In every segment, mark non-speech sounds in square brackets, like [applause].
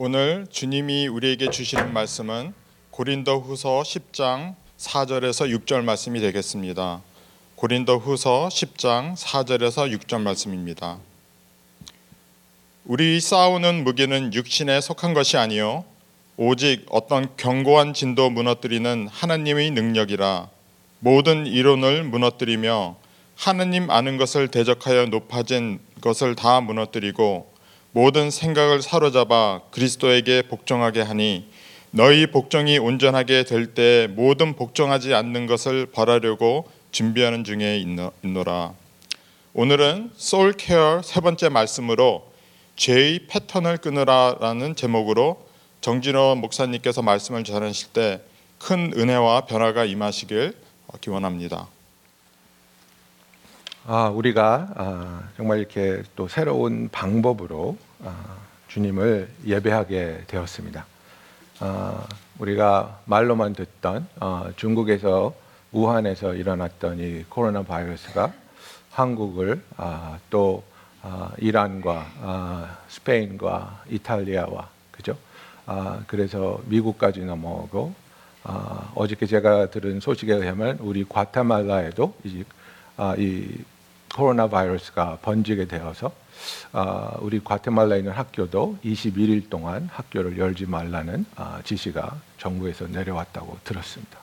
오늘 주님이 우리에게 주시는 말씀은 고린도후서 10장 4절에서 6절 말씀이 되겠습니다. 고린도후서 10장 4절에서 6절 말씀입니다. 우리 싸우는 무기는 육신에 속한 것이 아니요 오직 어떤 견고한 진도 무너뜨리는 하나님의 능력이라 모든 이론을 무너뜨리며 하느님 아는 것을 대적하여 높아진 것을 다 무너뜨리고 모든 생각을 사로잡아 그리스도에게 복종하게 하니 너희 복종이 온전하게 될 때 모든 복종하지 않는 것을 벌하려고 준비하는 중에 있노라. 오늘은 소울 케어 세 번째 말씀으로 죄의 패턴을 끊으라라는 제목으로 정진호 목사님께서 말씀을 전하실 때 큰 은혜와 변화가 임하시길 기원합니다. 아, 우리가 아, 정말 이렇게 또 새로운 방법으로 아, 주님을 예배하게 되었습니다. 아, 우리가 말로만 듣던 아, 중국에서 우한에서 일어났던 이 코로나 바이러스가 한국을 아, 또 아, 이란과 아, 스페인과 이탈리아와 그죠? 아, 그래서 미국까지 넘어오고 아, 어저께 제가 들은 소식에 의하면 우리 과테말라에도 이, 아, 이 코로나 바이러스가 번지게 되어서 아, 우리 과테말라에 있는 학교도 21일 동안 학교를 열지 말라는 아, 지시가 정부에서 내려왔다고 들었습니다.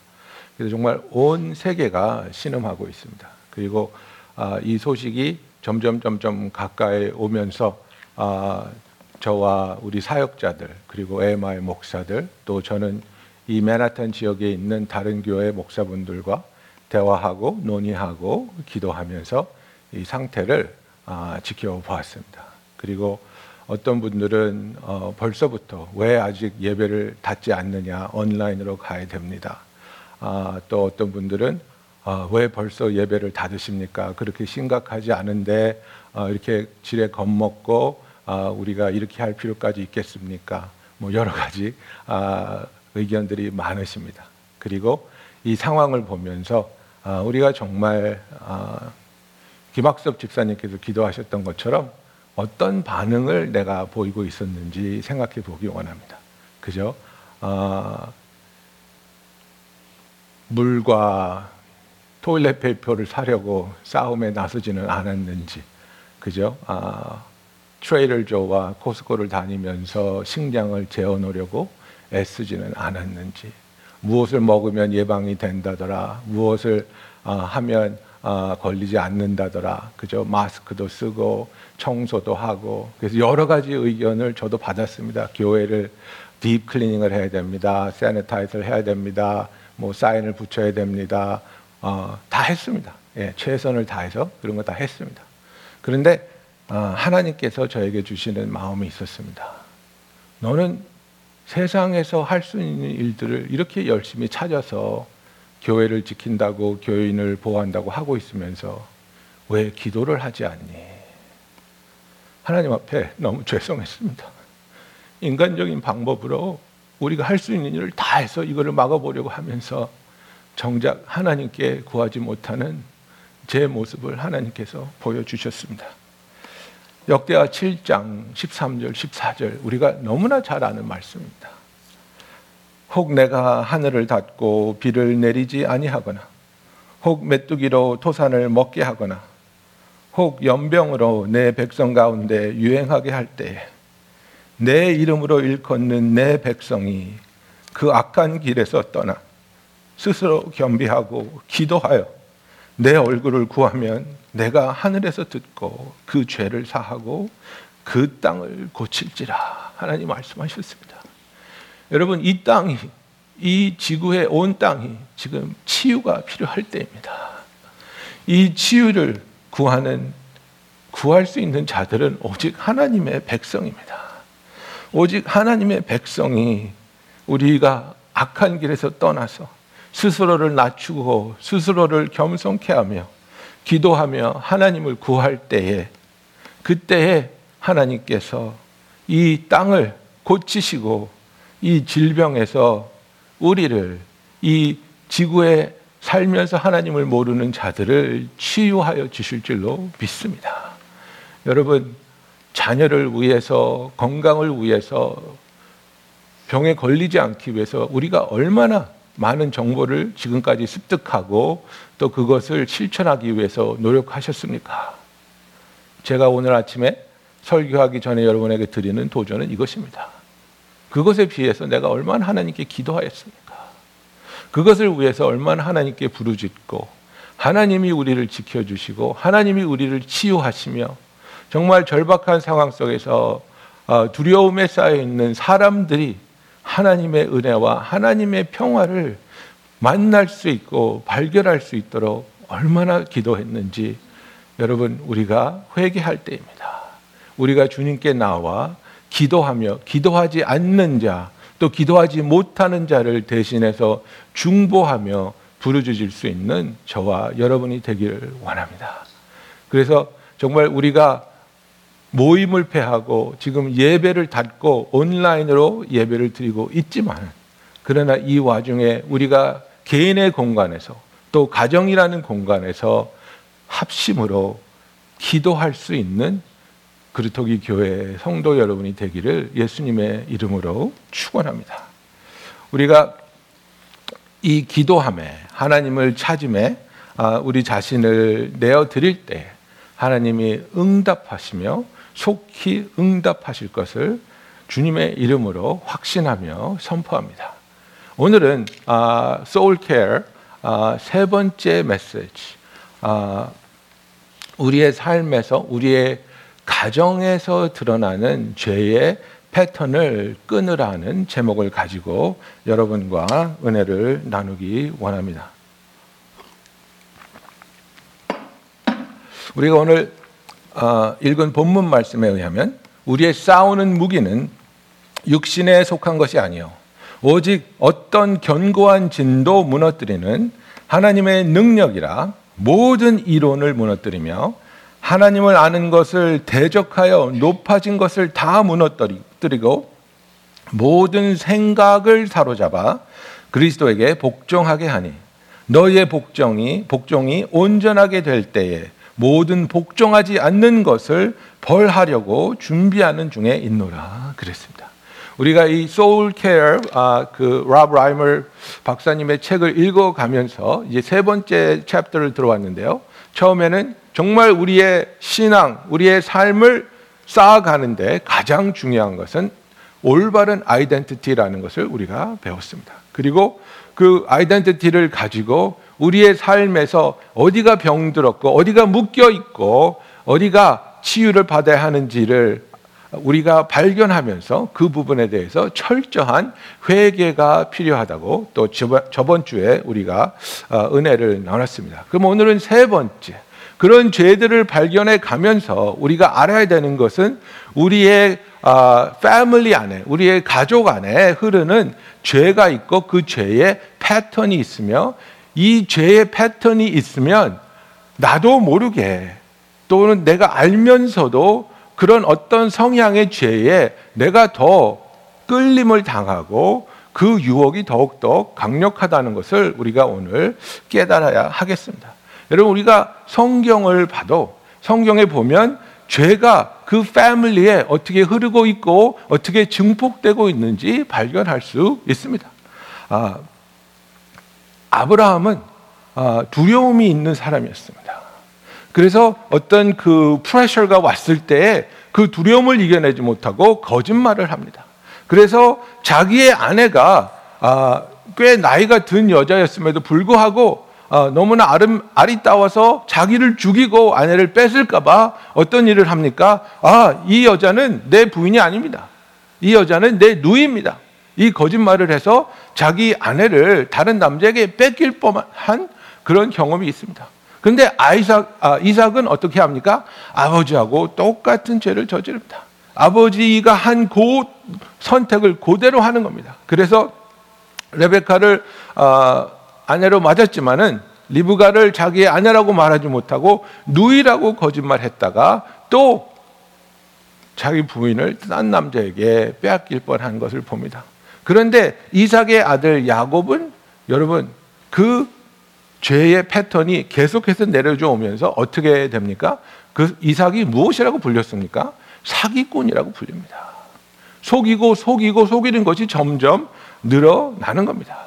그래서 정말 온 세계가 신음하고 있습니다. 그리고 아, 이 소식이 점점 점점 가까이 오면서 저와 우리 사역자들 그리고 AMI 목사들 또 저는 이 맨하탄 지역에 있는 다른 교회 목사분들과 대화하고 논의하고 기도하면서 이 상태를 아, 지켜보았습니다. 그리고 어떤 분들은 어, 벌써부터 왜 아직 예배를 닫지 않느냐 온라인으로 가야 됩니다. 아, 또 어떤 분들은 아, 왜 벌써 예배를 닫으십니까? 그렇게 심각하지 않은데 어, 이렇게 지레 겁먹고 아, 우리가 이렇게 할 필요까지 있겠습니까? 뭐 여러 가지 아, 의견들이 많으십니다. 그리고 이 상황을 보면서 아, 우리가 정말 아, 김학섭 집사님께서 기도하셨던 것처럼 어떤 반응을 내가 보이고 있었는지 생각해 보기 원합니다. 그죠? 어, 물과 토일렛 페이퍼를 사려고 싸움에 나서지는 않았는지, 그죠? 아, 트레이더조와 코스코를 다니면서 식량을 재워놓으려고 애쓰지는 않았는지, 무엇을 먹으면 예방이 된다더라, 무엇을 아, 하면 아, 걸리지 않는다더라. 그죠? 마스크도 쓰고 청소도 하고 그래서 여러 가지 의견을 저도 받았습니다. 교회를 딥 클리닝을 해야 됩니다. 세네타이저를 해야 됩니다. 뭐 사인을 붙여야 됩니다. 어, 다 했습니다. 예, 최선을 다해서 그런 거 다 했습니다. 그런데 어, 하나님께서 저에게 주시는 마음이 있었습니다. 너는 세상에서 할 수 있는 일들을 이렇게 열심히 찾아서 교회를 지킨다고 교인을 보호한다고 하고 있으면서 왜 기도를 하지 않니? 하나님 앞에 너무 죄송했습니다. 인간적인 방법으로 우리가 할 수 있는 일을 다 해서 이거를 막아보려고 하면서 정작 하나님께 구하지 못하는 제 모습을 하나님께서 보여주셨습니다. 역대하 7장 13절, 14절 우리가 너무나 잘 아는 말씀입니다. 혹 내가 하늘을 닫고 비를 내리지 아니하거나 혹 메뚜기로 토산을 먹게 하거나 혹 연병으로 내 백성 가운데 유행하게 할 때에 내 이름으로 일컫는 내 백성이 그 악한 길에서 떠나 스스로 겸비하고 기도하여 내 얼굴을 구하면 내가 하늘에서 듣고 그 죄를 사하고 그 땅을 고칠지라 하나님 말씀하셨습니다. 여러분 이 땅이 이 지구의 온 땅이 지금 치유가 필요할 때입니다. 이 치유를 구하는 구할 수 있는 자들은 오직 하나님의 백성입니다. 오직 하나님의 백성이 우리가 악한 길에서 떠나서 스스로를 낮추고 스스로를 겸손케 하며 기도하며 하나님을 구할 때에 그때에 하나님께서 이 땅을 고치시고 이 질병에서 우리를 이 지구에 살면서 하나님을 모르는 자들을 치유하여 주실 줄로 믿습니다. 여러분, 자녀를 위해서, 건강을 위해서 병에 걸리지 않기 위해서 우리가 얼마나 많은 정보를 지금까지 습득하고 또 그것을 실천하기 위해서 노력하셨습니까? 제가 오늘 아침에 설교하기 전에 여러분에게 드리는 도전은 이것입니다. 그것에 비해서 내가 얼마나 하나님께 기도하였습니까? 그것을 위해서 얼마나 하나님께 부르짖고 하나님이 우리를 지켜주시고 하나님이 우리를 치유하시며 정말 절박한 상황 속에서 어, 두려움에 쌓여 있는 사람들이 하나님의 은혜와 하나님의 평화를 만날 수 있고 발견할 수 있도록 얼마나 기도했는지 여러분 우리가 회개할 때입니다. 우리가 주님께 나와 기도하며 기도하지 않는 자, 또 기도하지 못하는 자를 대신해서 중보하며 부르짖을 수 있는 저와 여러분이 되기를 원합니다. 그래서 정말 우리가 모임을 폐하고 지금 예배를 닫고 온라인으로 예배를 드리고 있지만 그러나 이 와중에 우리가 개인의 공간에서 또 가정이라는 공간에서 합심으로 기도할 수 있는 그루터기 교회 성도 여러분이 되기를 예수님의 이름으로 축원합니다. 우리가 이 기도함에 하나님을 찾음에 아, 우리 자신을 내어 드릴 때 하나님이 응답하시며 속히 응답하실 것을 주님의 이름으로 확신하며 선포합니다. 오늘은 아, 소울 케어 아, 세 번째 메시지 우리의 삶에서 우리의 가정에서 드러나는 죄의 패턴을 끊으라는 제목을 가지고 여러분과 은혜를 나누기 원합니다. 우리가 오늘 어, 읽은 본문 말씀에 의하면 우리의 싸우는 무기는 육신에 속한 것이 아니요 오직 어떤 견고한 진도 무너뜨리는 하나님의 능력이라 모든 이론을 무너뜨리며 하나님을 아는 것을 대적하여 높아진 것을 다 무너뜨리고 모든 생각을 사로잡아 그리스도에게 복종하게 하니 너희의 복종이 복종이 온전하게 될 때에 모든 복종하지 않는 것을 벌하려고 준비하는 중에 있노라 그랬습니다. 우리가 이 Soul Care 아, 그 롭 라이머 박사님의 책을 읽어가면서 이제 세 번째 chapter를 들어왔는데요. 처음에는 정말 우리의 신앙, 우리의 삶을 쌓아가는데 가장 중요한 것은 올바른 아이덴티티라는 것을 우리가 배웠습니다. 그리고 그 아이덴티티를 가지고 우리의 삶에서 어디가 병들었고 어디가 묶여 있고 어디가 치유를 받아야 하는지를 우리가 발견하면서 그 부분에 대해서 철저한 회개가 필요하다고 또 저번 주에 우리가 어, 은혜를 나눴습니다. 그럼 오늘은 세 번째 그런 죄들을 발견해 가면서 우리가 알아야 되는 것은 우리의 아, 패밀리 안에, 우리의 가족 안에 흐르는 죄가 있고 그 죄의 패턴이 있으며 이 죄의 패턴이 있으면 나도 모르게 또는 내가 알면서도 그런 어떤 성향의 죄에 내가 더 끌림을 당하고 그 유혹이 더욱더 강력하다는 것을 우리가 오늘 깨달아야 하겠습니다. 여러분 우리가 성경을 봐도 성경에 보면 죄가 그 패밀리에 어떻게 흐르고 있고 어떻게 증폭되고 있는지 발견할 수 있습니다. 아, 아브라함은 아, 두려움이 있는 사람이었습니다. 그래서 어떤 그 프레셔가 왔을 때그 두려움을 이겨내지 못하고 거짓말을 합니다. 그래서 자기의 아내가 아, 꽤 나이가 든 여자였음에도 불구하고 어, 너무나 아름, 아리따워서 자기를 죽이고 아내를 뺏을까봐 어떤 일을 합니까? 아, 이 여자는 내 부인이 아닙니다. 이 여자는 내 누이입니다. 이 거짓말을 해서 자기 아내를 다른 남자에게 뺏길 뻔한 그런 경험이 있습니다. 근데 아이삭, 아, 이삭은 어떻게 합니까? 아버지하고 똑같은 죄를 저지릅니다. 아버지가 한그 선택을 그대로 하는 겁니다. 그래서 레베카를 어, 아내로 맞았지만은 리브가를 자기의 아내라고 말하지 못하고 누이라고 거짓말했다가 또 자기 부인을 딴 남자에게 빼앗길 뻔한 것을 봅니다. 그런데 이삭의 아들 야곱은 여러분 그 죄의 패턴이 계속해서 내려져 오면서 어떻게 됩니까? 그 이삭이 무엇이라고 불렸습니까? 사기꾼이라고 불립니다. 속이고 속이고 속이는 것이 점점 늘어나는 겁니다.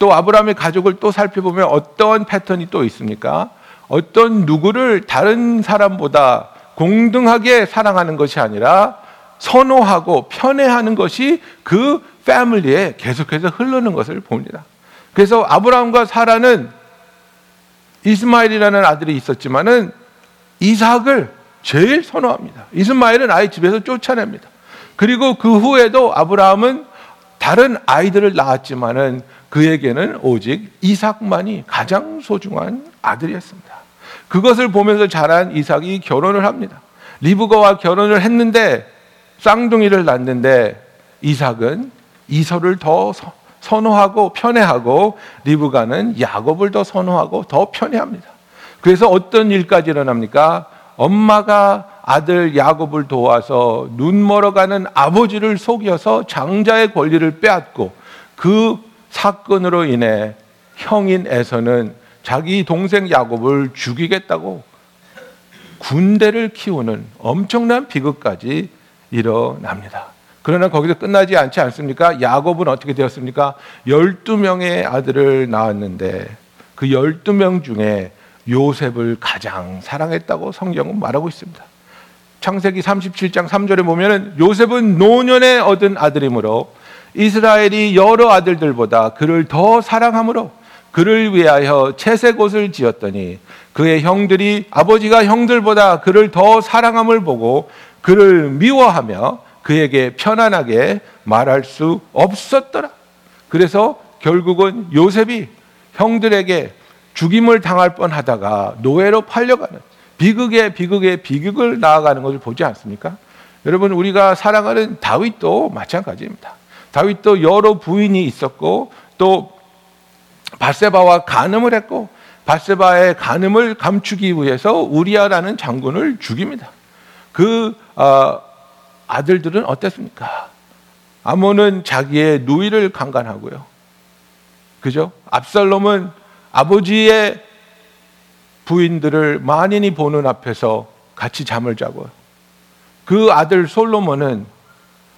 또 아브라함의 가족을 또 살펴보면 어떤 패턴이 또 있습니까? 어떤 누구를 다른 사람보다 공등하게 사랑하는 것이 아니라 선호하고 편애하는 것이 그 패밀리에 계속해서 흐르는 것을 봅니다. 그래서 아브라함과 사라는 이스마엘이라는 아들이 있었지만은 이삭을 제일 선호합니다. 이스마엘은 아예 집에서 쫓아냅니다. 그리고 그 후에도 아브라함은 다른 아이들을 낳았지만은 그에게는 오직 이삭만이 가장 소중한 아들이었습니다. 그것을 보면서 자란 이삭이 결혼을 합니다. 리브가와 결혼을 했는데 쌍둥이를 낳는데 이삭은 이서를 더 서- 선호하고 편애하고 리브가는 야곱을 더 선호하고 더 편애합니다. 그래서 어떤 일까지 일어납니까? 엄마가 아들 야곱을 도와서 눈 멀어가는 아버지를 속여서 장자의 권리를 빼앗고 그 사건으로 인해 형인 에서는 자기 동생 야곱을 죽이겠다고 군대를 키우는 엄청난 비극까지 일어납니다. 그러나 거기서 끝나지 않지 않습니까? 야곱은 어떻게 되었습니까? 12명의 아들을 낳았는데 그 12명 중에 요셉을 가장 사랑했다고 성경은 말하고 있습니다. 창세기 37장 3절에 보면은 요셉은 노년에 얻은 아들이므로 이스라엘이 여러 아들들보다 그를 더 사랑하므로 그를 위하여 채색 옷을 지었더니 그의 형들이 아버지가 형들보다 그를 더 사랑함을 보고 그를 미워하며 그에게 편안하게 말할 수 없었더라. 그래서 결국은 요셉이 형들에게 죽임을 당할 뻔 하다가 노예로 팔려가는 비극의 비극의 비극을 나아가는 것을 보지 않습니까? 여러분 우리가 사랑하는 다윗도 마찬가지입니다. 다윗도 여러 부인이 있었고 또 바세바와 간음을 했고 바세바의 간음을 감추기 위해서 우리아라는 장군을 죽입니다. 그 어, 아들들은 어땠습니까? 아몬은 자기의 누이를 강간하고요. 그죠? 압살롬은 아버지의 부인들을 만인이 보는 앞에서 같이 잠을 자고요. 그 아들 솔로몬은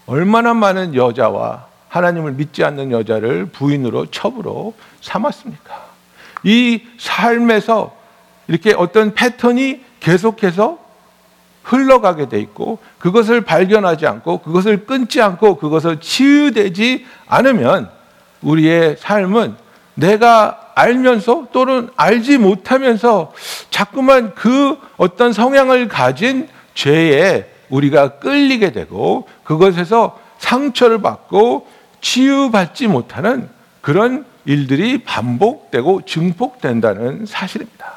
얼마나 많은 여자와 하나님을 믿지 않는 여자를 부인으로 첩으로 삼았습니까? 이 삶에서 이렇게 어떤 패턴이 계속해서 흘러가게 돼 있고 그것을 발견하지 않고 그것을 끊지 않고 그것을 치유되지 않으면 우리의 삶은 내가 알면서 또는 알지 못하면서 자꾸만 그 어떤 성향을 가진 죄에 우리가 끌리게 되고 그것에서 상처를 받고 치유받지 못하는 그런 일들이 반복되고 증폭된다는 사실입니다.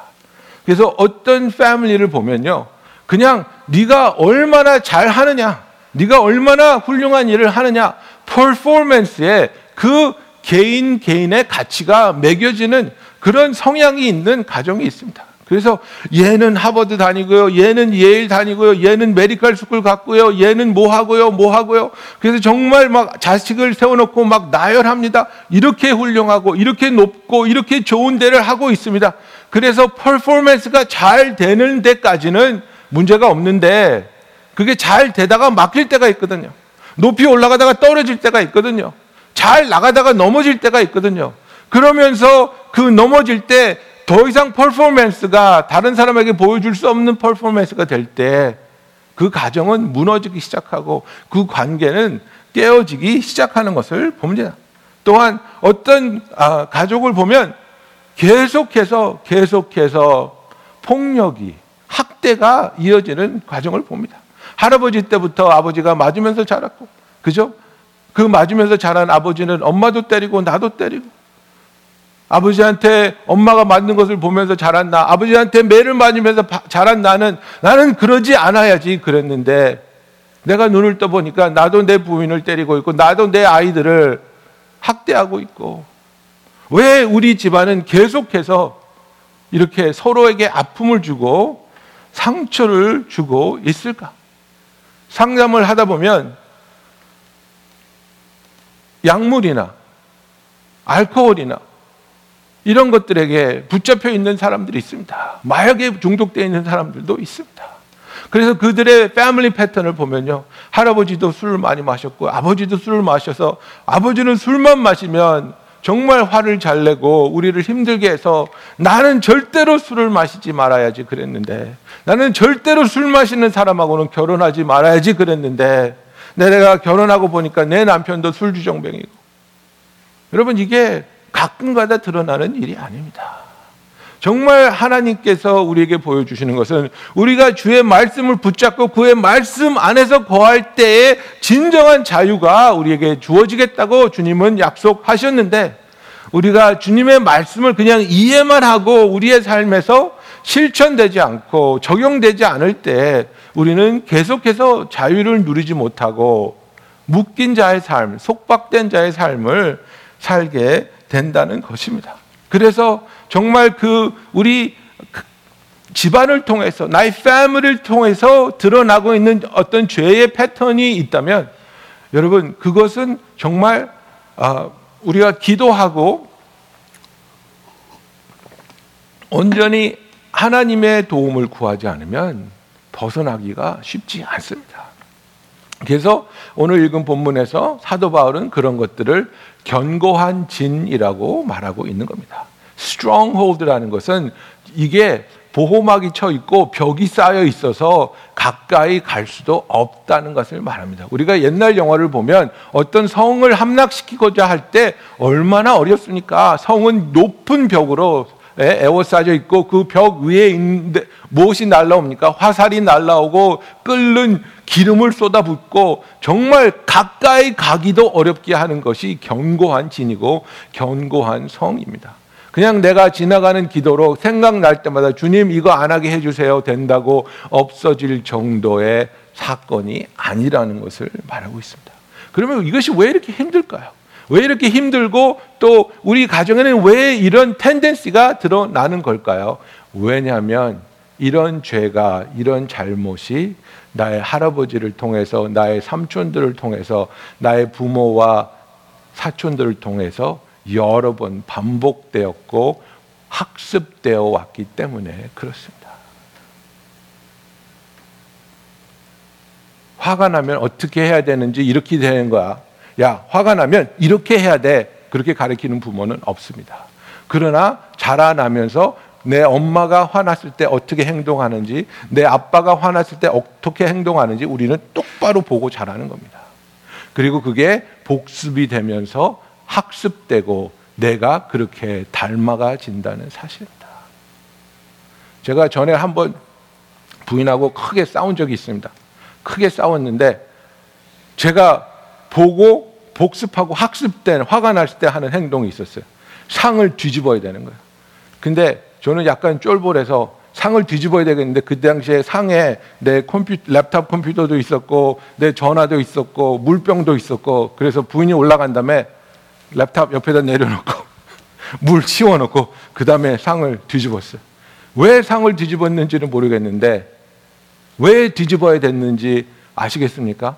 그래서 어떤 family를 보면요. 그냥 네가 얼마나 잘 하느냐, 네가 얼마나 훌륭한 일을 하느냐, 퍼포먼스에 그 개인 개인의 가치가 매겨지는 그런 성향이 있는 가정이 있습니다. 그래서 얘는 하버드 다니고요, 얘는 예일 다니고요, 얘는 medical school 갔고요, 얘는 뭐 하고요, 뭐 하고요. 그래서 정말 막 자식을 세워놓고 막 나열합니다. 이렇게 훌륭하고, 이렇게 높고, 이렇게 좋은 데를 하고 있습니다. 그래서 퍼포먼스가 잘 되는 데까지는 문제가 없는데, 그게 잘 되다가 막힐 때가 있거든요. 높이 올라가다가 떨어질 때가 있거든요. 잘 나가다가 넘어질 때가 있거든요. 그러면서 그 넘어질 때 더 이상 퍼포먼스가 다른 사람에게 보여줄 수 없는 퍼포먼스가 될 때 그 가정은 무너지기 시작하고 그 관계는 깨어지기 시작하는 것을 봅니다. 또한 어떤 아, 가족을 보면 계속해서 계속해서 폭력이 학대가 이어지는 과정을 봅니다. 할아버지 때부터 아버지가 맞으면서 자랐고, 그죠? 그 맞으면서 자란 아버지는 엄마도 때리고 나도 때리고, 아버지한테 엄마가 맞는 것을 보면서 자란 나, 아버지한테 매를 맞으면서 바- 자란 나는 나는 그러지 않아야지 그랬는데 내가 눈을 떠보니까 나도 내 부인을 때리고 있고 나도 내 아이들을 학대하고 있고 왜 우리 집안은 계속해서 이렇게 서로에게 아픔을 주고 상처를 주고 있을까? 상담을 하다 보면 약물이나 알코올이나 이런 것들에게 붙잡혀 있는 사람들이 있습니다. 마약에 중독되어 있는 사람들도 있습니다. 그래서 그들의 패밀리 패턴을 보면요. 할아버지도 술을 많이 마셨고 아버지도 술을 마셔서 아버지는 술만 마시면 정말 화를 잘 내고 우리를 힘들게 해서 나는 절대로 술을 마시지 말아야지 그랬는데 나는 절대로 술 마시는 사람하고는 결혼하지 말아야지 그랬는데 내가 결혼하고 보니까 내 남편도 술주정뱅이고 여러분 이게 가끔가다 드러나는 일이 아닙니다. 정말 하나님께서 우리에게 보여주시는 것은 우리가 주의 말씀을 붙잡고 그의 말씀 안에서 거할 때에 진정한 자유가 우리에게 주어지겠다고 주님은 약속하셨는데 우리가 주님의 말씀을 그냥 이해만 하고 우리의 삶에서 실천되지 않고 적용되지 않을 때 우리는 계속해서 자유를 누리지 못하고 묶인 자의 삶, 속박된 자의 삶을 살게 된다는 것입니다. 그래서 정말 그 우리 집안을 통해서 나의 패밀리를 통해서 드러나고 있는 어떤 죄의 패턴이 있다면 여러분 그것은 정말 아, 우리가 기도하고 온전히 하나님의 도움을 구하지 않으면 벗어나기가 쉽지 않습니다. 그래서 오늘 읽은 본문에서 사도 바울은 그런 것들을 견고한 진이라고 말하고 있는 겁니다. stronghold라는 것은 이게 보호막이 쳐 있고 벽이 쌓여 있어서 가까이 갈 수도 없다는 것을 말합니다. 우리가 옛날 영화를 보면 어떤 성을 함락시키고자 할 때 얼마나 어렵습니까? 성은 높은 벽으로 에워싸져 있고 그 벽 위에 있는데 무엇이 날라옵니까? 화살이 날라오고 끓는 기름을 쏟아붓고 정말 가까이 가기도 어렵게 하는 것이 견고한 진이고 견고한 성입니다. 그냥 내가 지나가는 기도로 생각날 때마다 주님 이거 안 하게 해주세요 된다고 없어질 정도의 사건이 아니라는 것을 말하고 있습니다. 그러면 이것이 왜 이렇게 힘들까요? 왜 이렇게 힘들고 또 우리 가정에는 왜 이런 텐덴시가 드러나는 걸까요? 왜냐하면 이런 죄가 이런 잘못이 나의 할아버지를 통해서 나의 삼촌들을 통해서 나의 부모와 사촌들을 통해서 여러 번 반복되었고 학습되어 왔기 때문에 그렇습니다. 화가 나면 어떻게 해야 되는지 이렇게 되는 거야. 야, 화가 나면 이렇게 해야 돼. 그렇게 가르치는 부모는 없습니다. 그러나 자라나면서 내 엄마가 화났을 때 어떻게 행동하는지, 내 아빠가 화났을 때 어떻게 행동하는지 우리는 똑바로 보고 자라는 겁니다. 그리고 그게 복습이 되면서 학습되고 내가 그렇게 닮아가진다는 사실입니다. 제가 전에 한번 부인하고 크게 싸운 적이 있습니다. 크게 싸웠는데 제가 보고 복습하고 학습된 화가 날 때 하는 행동이 있었어요. 상을 뒤집어야 되는 거예요. 근데 저는 약간 쫄보라서 상을 뒤집어야 되겠는데 그 당시에 상에 내 컴퓨터 랩탑 컴퓨터도 있었고 내 전화도 있었고 물병도 있었고 그래서 부인이 올라간 다음에 랩탑 옆에다 내려놓고 [laughs] 물 치워놓고 그 다음에 상을 뒤집었어요. 왜 상을 뒤집었는지는 모르겠는데 왜 뒤집어야 됐는지 아시겠습니까?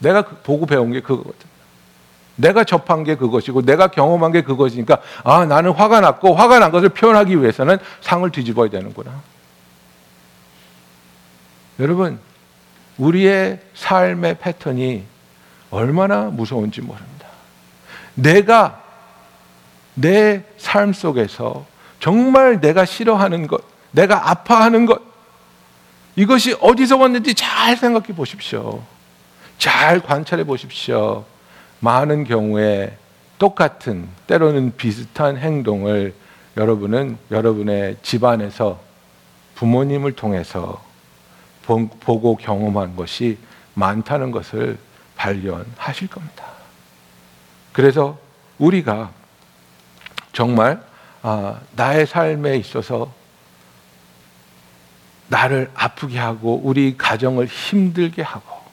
내가 그- 보고 배운 게 그거거든요. 내가 접한 게 그것이고 내가 경험한 게 그것이니까 아 나는 화가 났고 화가 난 것을 표현하기 위해서는 상을 뒤집어야 되는구나. 여러분 우리의 삶의 패턴이 얼마나 무서운지 모릅니다. 내가 내 삶 속에서 정말 내가 싫어하는 것, 내가 아파하는 것, 이것이 어디서 왔는지 잘 생각해 보십시오. 잘 관찰해 보십시오. 많은 경우에 똑같은, 때로는 비슷한 행동을 여러분은 여러분의 집안에서 부모님을 통해서 보- 보고 경험한 것이 많다는 것을 발견하실 겁니다. 그래서 우리가 정말 아, 나의 삶에 있어서 나를 아프게 하고 우리 가정을 힘들게 하고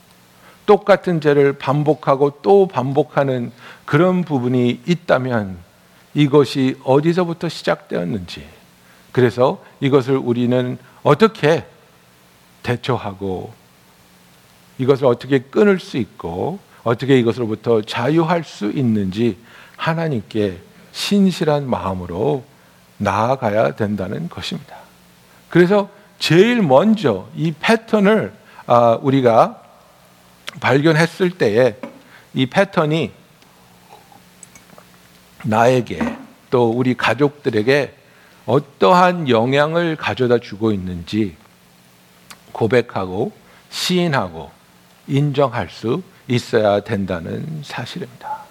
똑같은 죄를 반복하고 또 반복하는 그런 부분이 있다면 이것이 어디서부터 시작되었는지 그래서 이것을 우리는 어떻게 대처하고 이것을 어떻게 끊을 수 있고 어떻게 이것으로부터 자유할 수 있는지 하나님께 신실한 마음으로 나아가야 된다는 것입니다. 그래서 제일 먼저 이 패턴을 아, 우리가 발견했을 때에 이 패턴이 나에게 또 우리 가족들에게 어떠한 영향을 가져다 주고 있는지 고백하고 시인하고 인정할 수 있어야 된다는 사실입니다.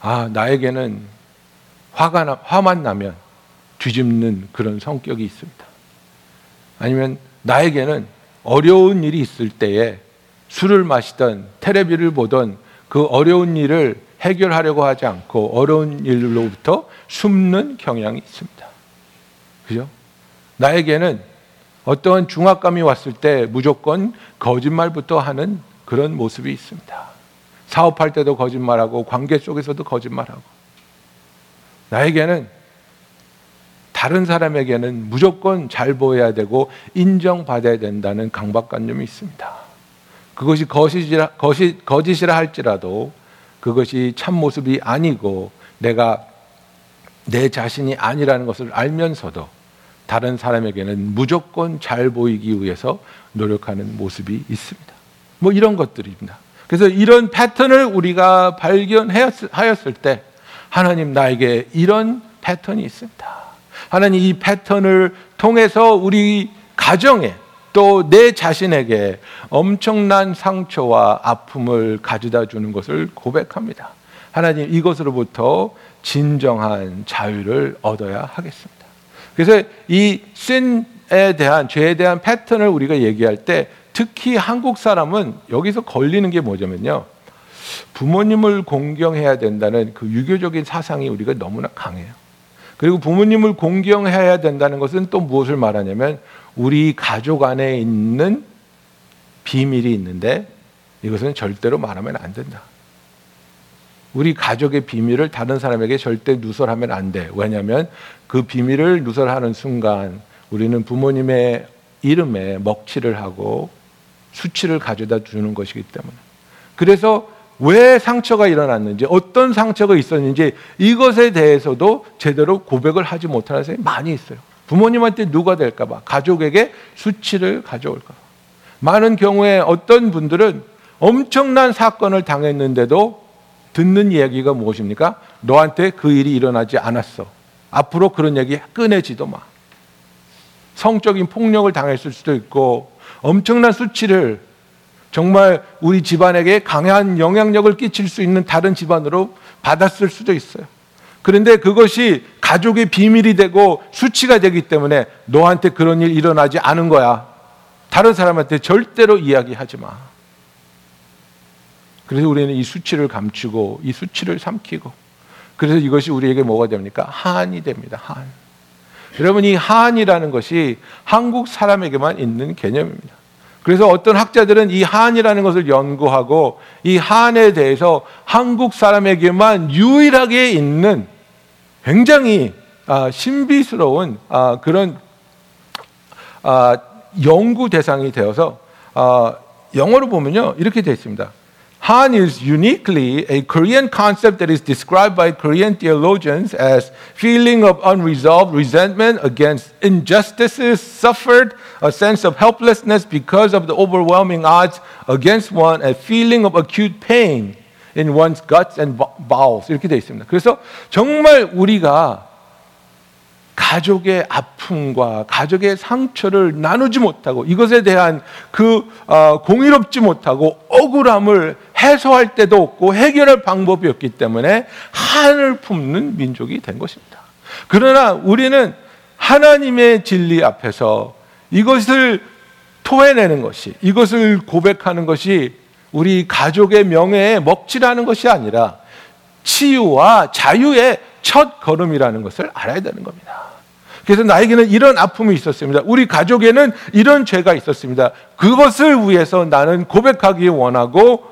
아, 나에게는 화가 나, 화만 나면 뒤집는 그런 성격이 있습니다. 아니면 나에게는 어려운 일이 있을 때에 술을 마시던 테레비를 보던 그 어려운 일을 해결하려고 하지 않고 어려운 일로부터 숨는 경향이 있습니다. 그죠? 나에게는 어떠한 중압감이 왔을 때 무조건 거짓말부터 하는 그런 모습이 있습니다. 사업할 때도 거짓말하고 관계 속에서도 거짓말하고 나에게는 다른 사람에게는 무조건 잘 보여야 되고 인정받아야 된다는 강박관념이 있습니다. 그것이 거짓이라, 거짓, 거짓이라 할지라도 그것이 참 모습이 아니고 내가 내 자신이 아니라는 것을 알면서도 다른 사람에게는 무조건 잘 보이기 위해서 노력하는 모습이 있습니다. 뭐 이런 것들입니다. 그래서 이런 패턴을 우리가 발견하였을 때 하나님 나에게 이런 패턴이 있습니다. 하나님 이 패턴을 통해서 우리 가정에 또 내 자신에게 엄청난 상처와 아픔을 가져다 주는 것을 고백합니다. 하나님 이것으로부터 진정한 자유를 얻어야 하겠습니다. 그래서 이 신에 대한 죄에 대한 패턴을 우리가 얘기할 때 특히 한국 사람은 여기서 걸리는 게 뭐냐면요. 부모님을 공경해야 된다는 그 유교적인 사상이 우리가 너무나 강해요. 그리고 부모님을 공경해야 된다는 것은 또 무엇을 말하냐면 우리 가족 안에 있는 비밀이 있는데 이것은 절대로 말하면 안 된다. 우리 가족의 비밀을 다른 사람에게 절대 누설하면 안 돼. 왜냐하면 그 비밀을 누설하는 순간 우리는 부모님의 이름에 먹칠을 하고 수치를 가져다 주는 것이기 때문에. 그래서 왜 상처가 일어났는지, 어떤 상처가 있었는지 이것에 대해서도 제대로 고백을 하지 못하는 사람이 많이 있어요. 부모님한테 누가 될까 봐, 가족에게 수치를 가져올까 봐. 많은 경우에 어떤 분들은 엄청난 사건을 당했는데도 듣는 이야기가 무엇입니까? 너한테 그 일이 일어나지 않았어. 앞으로 그런 얘기 꺼내지도 마. 성적인 폭력을 당했을 수도 있고 엄청난 수치를 정말 우리 집안에게 강한 영향력을 끼칠 수 있는 다른 집안으로 받았을 수도 있어요. 그런데 그것이 가족의 비밀이 되고 수치가 되기 때문에 너한테 그런 일 일어나지 않은 거야. 다른 사람한테 절대로 이야기하지 마. 그래서 우리는 이 수치를 감추고 이 수치를 삼키고 그래서 이것이 우리에게 뭐가 됩니까? 한이 됩니다. 한. 여러분 이 한이라는 것이 한국 사람에게만 있는 개념입니다. 그래서 어떤 학자들은 이 한이라는 것을 연구하고 이 한에 대해서 한국 사람에게만 유일하게 있는 굉장히 아, 신비스러운 아, 그런 아, 연구 대상이 되어서 영어로 보면요 이렇게 되어 있습니다. Han is uniquely a Korean concept that is described by Korean theologians as feeling of unresolved resentment against injustices suffered, a sense of helplessness because of the overwhelming odds against one, a feeling of acute pain in one's guts and bowels 이렇게 되어 있습니다. 그래서 정말 우리가 가족의 아픔과 가족의 상처를 나누지 못하고 이것에 대한 그 어, 공의롭지 못하고 억울함을 해소할 때도 없고 해결할 방법이 없기 때문에 한을 품는 민족이 된 것입니다. 그러나 우리는 하나님의 진리 앞에서 이것을 토해내는 것이 이것을 고백하는 것이 우리 가족의 명예에 먹칠하는 것이 아니라 치유와 자유의 첫 걸음이라는 것을 알아야 되는 겁니다. 그래서 나에게는 이런 아픔이 있었습니다. 우리 가족에는 이런 죄가 있었습니다. 그것을 위해서 나는 고백하기 원하고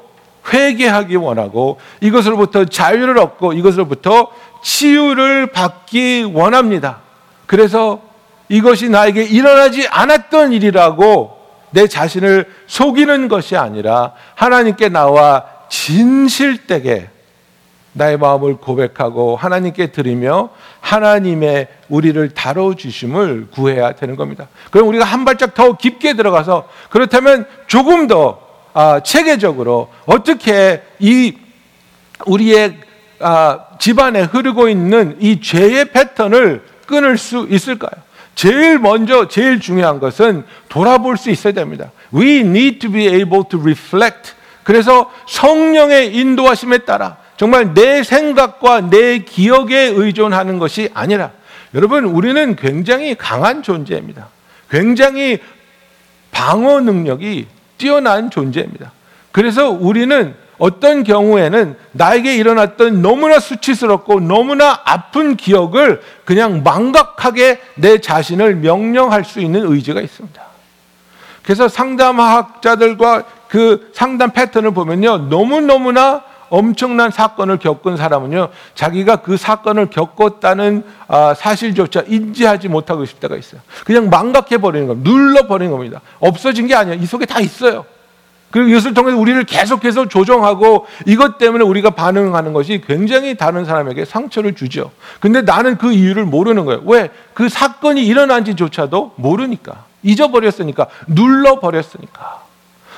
회개하기 원하고 이것으로부터 자유를 얻고 이것으로부터 치유를 받기 원합니다. 그래서 이것이 나에게 일어나지 않았던 일이라고 내 자신을 속이는 것이 아니라 하나님께 나와 진실되게 나의 마음을 고백하고 하나님께 드리며 하나님의 우리를 다뤄주심을 구해야 되는 겁니다. 그럼 우리가 한 발짝 더 깊게 들어가서 그렇다면 조금 더 아, 체계적으로 어떻게 이 우리의 아, 집안에 흐르고 있는 이 죄의 패턴을 끊을 수 있을까요? 제일 먼저 제일 중요한 것은 돌아볼 수 있어야 됩니다. We need to be able to reflect. 그래서 성령의 인도하심에 따라 정말 내 생각과 내 기억에 의존하는 것이 아니라 여러분 우리는 굉장히 강한 존재입니다. 굉장히 방어 능력이 뛰어난 존재입니다. 그래서 우리는 어떤 경우에는 나에게 일어났던 너무나 수치스럽고 너무나 아픈 기억을 그냥 망각하게 내 자신을 명령할 수 있는 의지가 있습니다. 그래서 상담학자들과 그 상담 패턴을 보면요. 너무너무나 엄청난 사건을 겪은 사람은요. 자기가 그 사건을 겪었다는 아, 사실조차 인지하지 못하고 있을 때가 있어요. 그냥 망각해버리는 겁니다. 눌러버리는 겁니다. 없어진 게 아니야. 이 속에 다 있어요. 그리고 이것을 통해서 우리를 계속해서 조정하고 이것 때문에 우리가 반응하는 것이 굉장히 다른 사람에게 상처를 주죠. 근데 나는 그 이유를 모르는 거예요. 왜? 그 사건이 일어난지조차도 모르니까. 잊어버렸으니까. 눌러버렸으니까.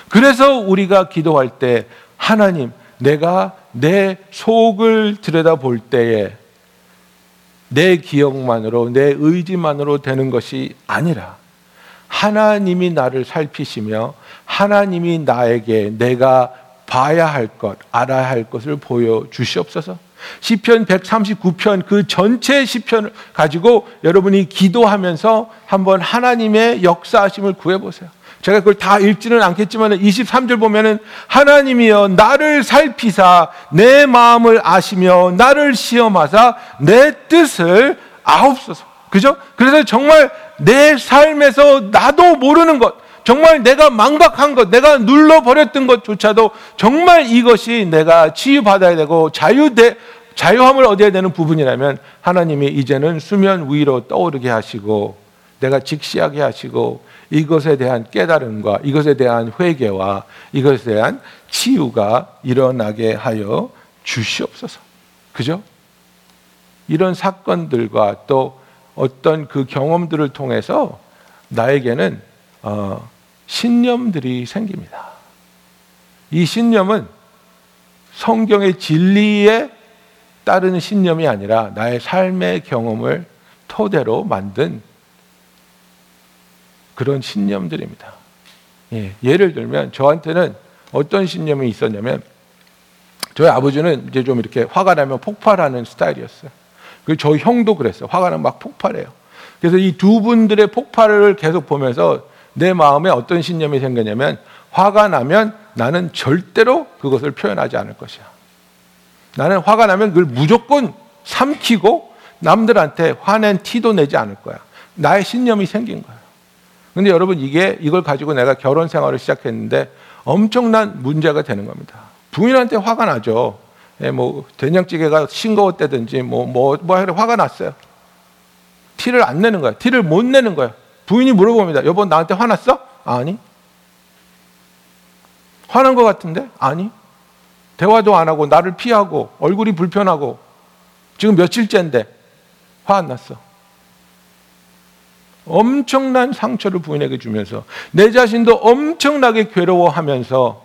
그래서 우리가 기도할 때 하나님, 내가 내 속을 들여다볼 때에 내 기억만으로, 내 의지만으로 되는 것이 아니라 하나님이 나를 살피시며 하나님이 나에게 내가 봐야 할 것, 알아야 할 것을 보여 주시옵소서. 시편 139편 그 전체 시편을 가지고 여러분이 기도하면서 한번 하나님의 역사하심을 구해 보세요. 제가 그걸 다 읽지는 않겠지만 23절 보면은 하나님이여 나를 살피사 내 마음을 아시며 나를 시험하사 내 뜻을 아옵소서. 그죠? 그래서 정말 내 삶에서 나도 모르는 것, 정말 내가 망각한 것, 내가 눌러버렸던 것조차도 정말 이것이 내가 치유받아야 되고 자유대, 자유함을 얻어야 되는 부분이라면 하나님이 이제는 수면 위로 떠오르게 하시고 내가 직시하게 하시고 이것에 대한 깨달음과 이것에 대한 회개와 이것에 대한 치유가 일어나게 하여 주시옵소서. 그죠? 이런 사건들과 또 어떤 그 경험들을 통해서 나에게는 어, 신념들이 생깁니다. 이 신념은 성경의 진리에 따르는 신념이 아니라 나의 삶의 경험을 토대로 만든 그런 신념들입니다. 예, 예를 들면 저한테는 어떤 신념이 있었냐면 저희 아버지는 이제 좀 이렇게 화가 나면 폭발하는 스타일이었어요. 그리고 저희 형도 그랬어요. 화가 나면 막 폭발해요. 그래서 이 두 분들의 폭발을 계속 보면서 내 마음에 어떤 신념이 생겼냐면 화가 나면 나는 절대로 그것을 표현하지 않을 것이야. 나는 화가 나면 그걸 무조건 삼키고 남들한테 화낸 티도 내지 않을 거야. 나의 신념이 생긴 거야. 근데 여러분 이게 이걸 가지고 내가 결혼 생활을 시작했는데 엄청난 문제가 되는 겁니다. 부인한테 화가 나죠. 예, 뭐 된장찌개가 싱거웠다든지 뭐뭐뭐 뭐, 뭐 화가 났어요. 티를 안 내는 거야. 티를 못 내는 거야. 부인이 물어봅니다. 여보 나한테 화났어? 아니. 화난 것 같은데? 아니. 대화도 안 하고 나를 피하고 얼굴이 불편하고 지금 며칠째인데 화 안 났어. 엄청난 상처를 부인에게 주면서 내 자신도 엄청나게 괴로워하면서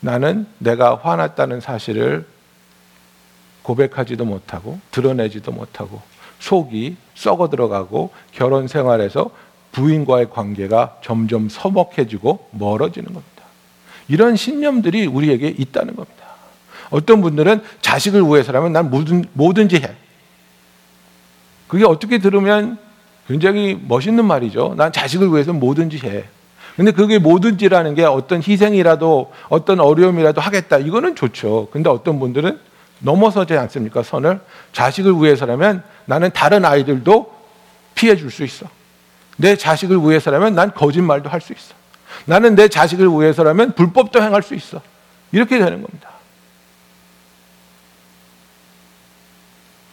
나는 내가 화났다는 사실을 고백하지도 못하고 드러내지도 못하고 속이 썩어 들어가고 결혼 생활에서 부인과의 관계가 점점 서먹해지고 멀어지는 겁니다. 이런 신념들이 우리에게 있다는 겁니다. 어떤 분들은 자식을 위해서라면 난 뭐든, 뭐든지 해. 그게 어떻게 들으면 굉장히 멋있는 말이죠. 난 자식을 위해서 뭐든지 해. 근데 그게 뭐든지라는 게 어떤 희생이라도 어떤 어려움이라도 하겠다. 이거는 좋죠. 근데 어떤 분들은 넘어서지 않습니까? 선을. 자식을 위해서라면 나는 다른 아이들도 피해 줄 수 있어. 내 자식을 위해서라면 난 거짓말도 할 수 있어. 나는 내 자식을 위해서라면 불법도 행할 수 있어. 이렇게 되는 겁니다.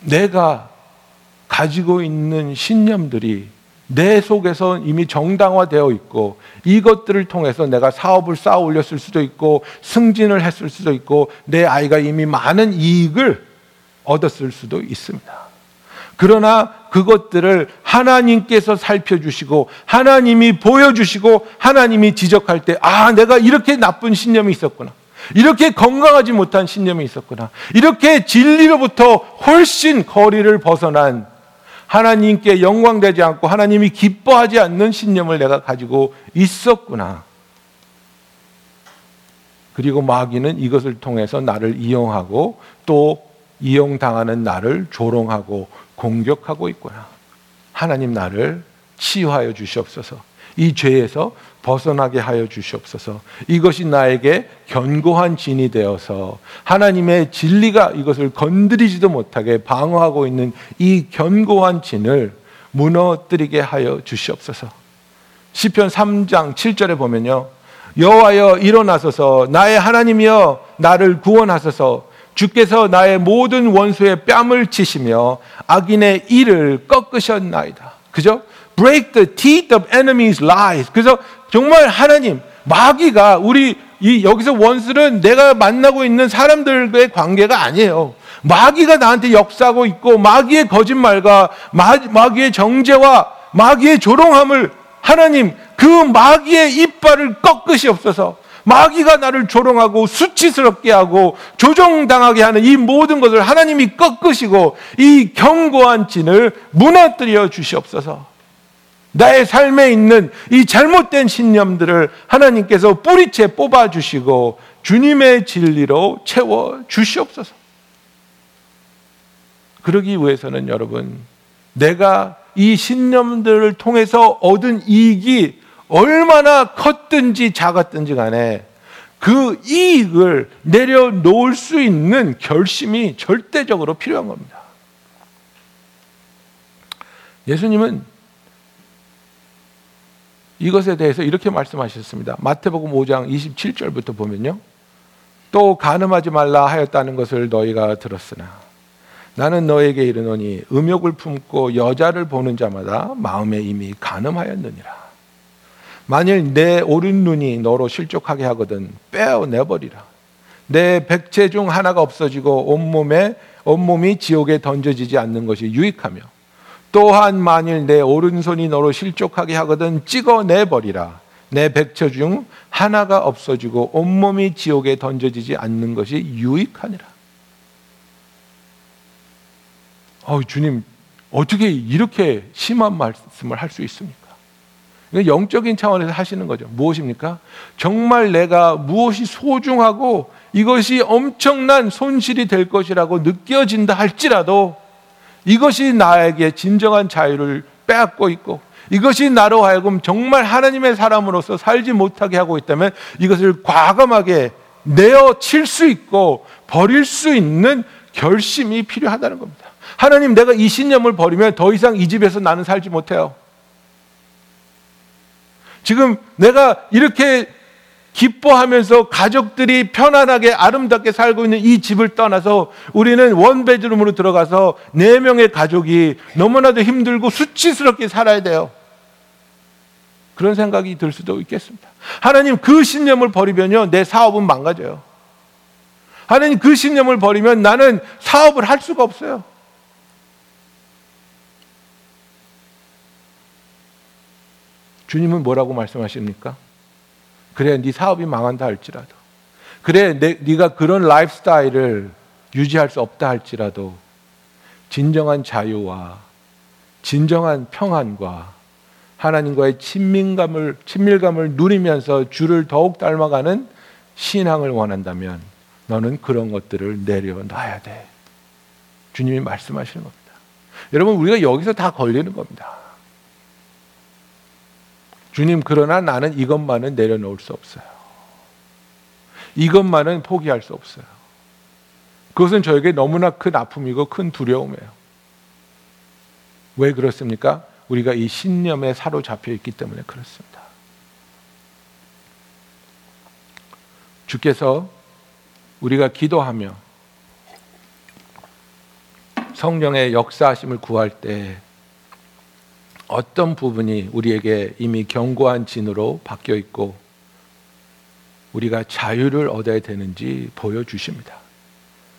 내가 가지고 있는 신념들이 내 속에서 이미 정당화되어 있고 이것들을 통해서 내가 사업을 쌓아 올렸을 수도 있고 승진을 했을 수도 있고 내 아이가 이미 많은 이익을 얻었을 수도 있습니다. 그러나 그것들을 하나님께서 살펴주시고 하나님이 보여주시고 하나님이 지적할 때 아, 내가 이렇게 나쁜 신념이 있었구나. 이렇게 건강하지 못한 신념이 있었구나. 이렇게 진리로부터 훨씬 거리를 벗어난 하나님께 영광되지 않고 하나님이 기뻐하지 않는 신념을 내가 가지고 있었구나. 그리고 마귀는 이것을 통해서 나를 이용하고 또 이용당하는 나를 조롱하고 공격하고 있구나. 하나님 나를 치유하여 주시옵소서. 이 죄에서 벗어나게 하여 주시옵소서. 이것이 나에게 견고한 진이 되어서 하나님의 진리가 이것을 건드리지도 못하게 방어하고 있는 이 견고한 진을 무너뜨리게 하여 주시옵소서. 시편 3장 7절에 보면요. 여호와여 일어나소서 나의 하나님이여 나를 구원하소서 주께서 나의 모든 원수의 뺨을 치시며 악인의 이를 꺾으셨나이다. 그죠? Break the teeth of enemies' lies. 그래서 정말 하나님 마귀가 우리 이 여기서 원수는 내가 만나고 있는 사람들과의 관계가 아니에요. 마귀가 나한테 역사하고 있고 마귀의 거짓말과 마, 마귀의 정죄와 마귀의 조롱함을 하나님 그 마귀의 이빨을 꺾으시옵소서. 마귀가 나를 조롱하고 수치스럽게 하고 조종당하게 하는 이 모든 것을 하나님이 꺾으시고 이 견고한 진을 무너뜨려 주시옵소서. 나의 삶에 있는 이 잘못된 신념들을 하나님께서 뿌리채 뽑아 주시고 주님의 진리로 채워 주시옵소서. 그러기 위해서는 여러분, 내가 이 신념들을 통해서 얻은 이익이 얼마나 컸든지 작았든지 간에 그 이익을 내려놓을 수 있는 결심이 절대적으로 필요한 겁니다. 예수님은 이것에 대해서 이렇게 말씀하셨습니다. 마태복음 5장 27절부터 보면요. 또 간음하지 말라 하였다는 것을 너희가 들었으나 나는 너에게 이르노니 음욕을 품고 여자를 보는 자마다 마음에 이미 간음하였느니라. 만일 내 오른 눈이 너로 실족하게 하거든 빼어 내버리라. 내 백체 중 하나가 없어지고 온몸에 온몸이 지옥에 던져지지 않는 것이 유익하며 또한 만일 내 오른손이 너로 실족하게 하거든 찍어 내 버리라. 내 백처 중 하나가 없어지고 온몸이 지옥에 던져지지 않는 것이 유익하니라. 어, 주님, 어떻게 이렇게 심한 말씀을 할 수 있습니까? 영적인 차원에서 하시는 거죠. 무엇입니까? 정말 내가 무엇이 소중하고 이것이 엄청난 손실이 될 것이라고 느껴진다 할지라도 이것이 나에게 진정한 자유를 빼앗고 있고 이것이 나로 하여금 정말 하나님의 사람으로서 살지 못하게 하고 있다면 이것을 과감하게 내어 칠 수 있고 버릴 수 있는 결심이 필요하다는 겁니다. 하나님 내가 이 신념을 버리면 더 이상 이 집에서 나는 살지 못해요. 지금 내가 이렇게 기뻐하면서 가족들이 편안하게 아름답게 살고 있는 이 집을 떠나서 우리는 원베드룸으로 들어가서 네 명의 가족이 너무나도 힘들고 수치스럽게 살아야 돼요. 그런 생각이 들 수도 있겠습니다. 하나님 그 신념을 버리면요 내 사업은 망가져요. 하나님 그 신념을 버리면 나는 사업을 할 수가 없어요. 주님은 뭐라고 말씀하십니까? 그래, 네 사업이 망한다 할지라도, 그래, 내, 네가 그런 라이프 스타일을 유지할 수 없다 할지라도, 진정한 자유와 진정한 평안과 하나님과의 친밀감을 친밀감을 누리면서 주를 더욱 닮아가는 신앙을 원한다면 너는 그런 것들을 내려놔야 돼. 주님이 말씀하시는 겁니다. 여러분 우리가 여기서 다 걸리는 겁니다. 주님, 그러나 나는 이것만은 내려놓을 수 없어요. 이것만은 포기할 수 없어요. 그것은 저에게 너무나 큰 아픔이고 큰 두려움이에요. 왜 그렇습니까? 우리가 이 신념에 사로잡혀 있기 때문에 그렇습니다. 주께서 우리가 기도하며 성령의 역사하심을 구할 때 어떤 부분이 우리에게 이미 견고한 진으로 바뀌어 있고 우리가 자유를 얻어야 되는지 보여주십니다.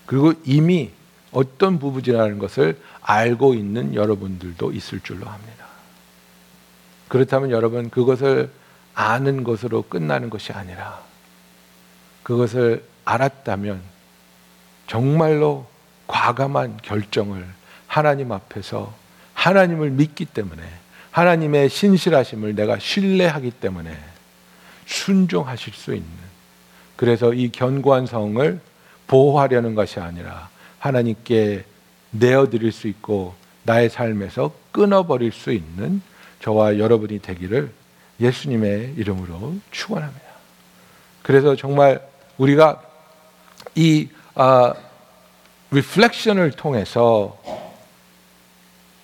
그리고 이미 어떤 부분이라는 것을 알고 있는 여러분들도 있을 줄로 합니다. 그렇다면 여러분 그것을 아는 것으로 끝나는 것이 아니라 그것을 알았다면 정말로 과감한 결정을 하나님 앞에서 하나님을 믿기 때문에 하나님의 신실하심을 내가 신뢰하기 때문에 순종하실 수 있는 그래서 이 견고한 성을 보호하려는 것이 아니라 하나님께 내어드릴 수 있고 나의 삶에서 끊어버릴 수 있는 저와 여러분이 되기를 예수님의 이름으로 축원합니다. 그래서 정말 우리가 이 아, 리플렉션을 통해서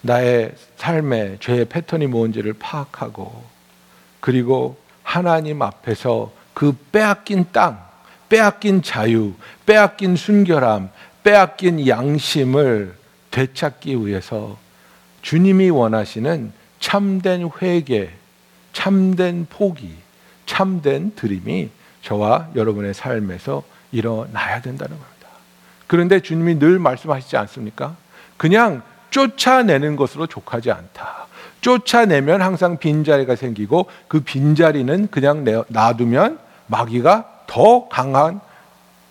나의 삶의 죄의 패턴이 뭔지를 파악하고 그리고 하나님 앞에서 그 빼앗긴 땅, 빼앗긴 자유, 빼앗긴 순결함, 빼앗긴 양심을 되찾기 위해서 주님이 원하시는 참된 회개, 참된 포기, 참된 드림이 저와 여러분의 삶에서 일어나야 된다는 겁니다. 그런데 주님이 늘 말씀하시지 않습니까? 그냥 쫓아내는 것으로 족하지 않다. 쫓아내면 항상 빈자리가 생기고 그 빈자리는 그냥 놔두면 마귀가 더 강한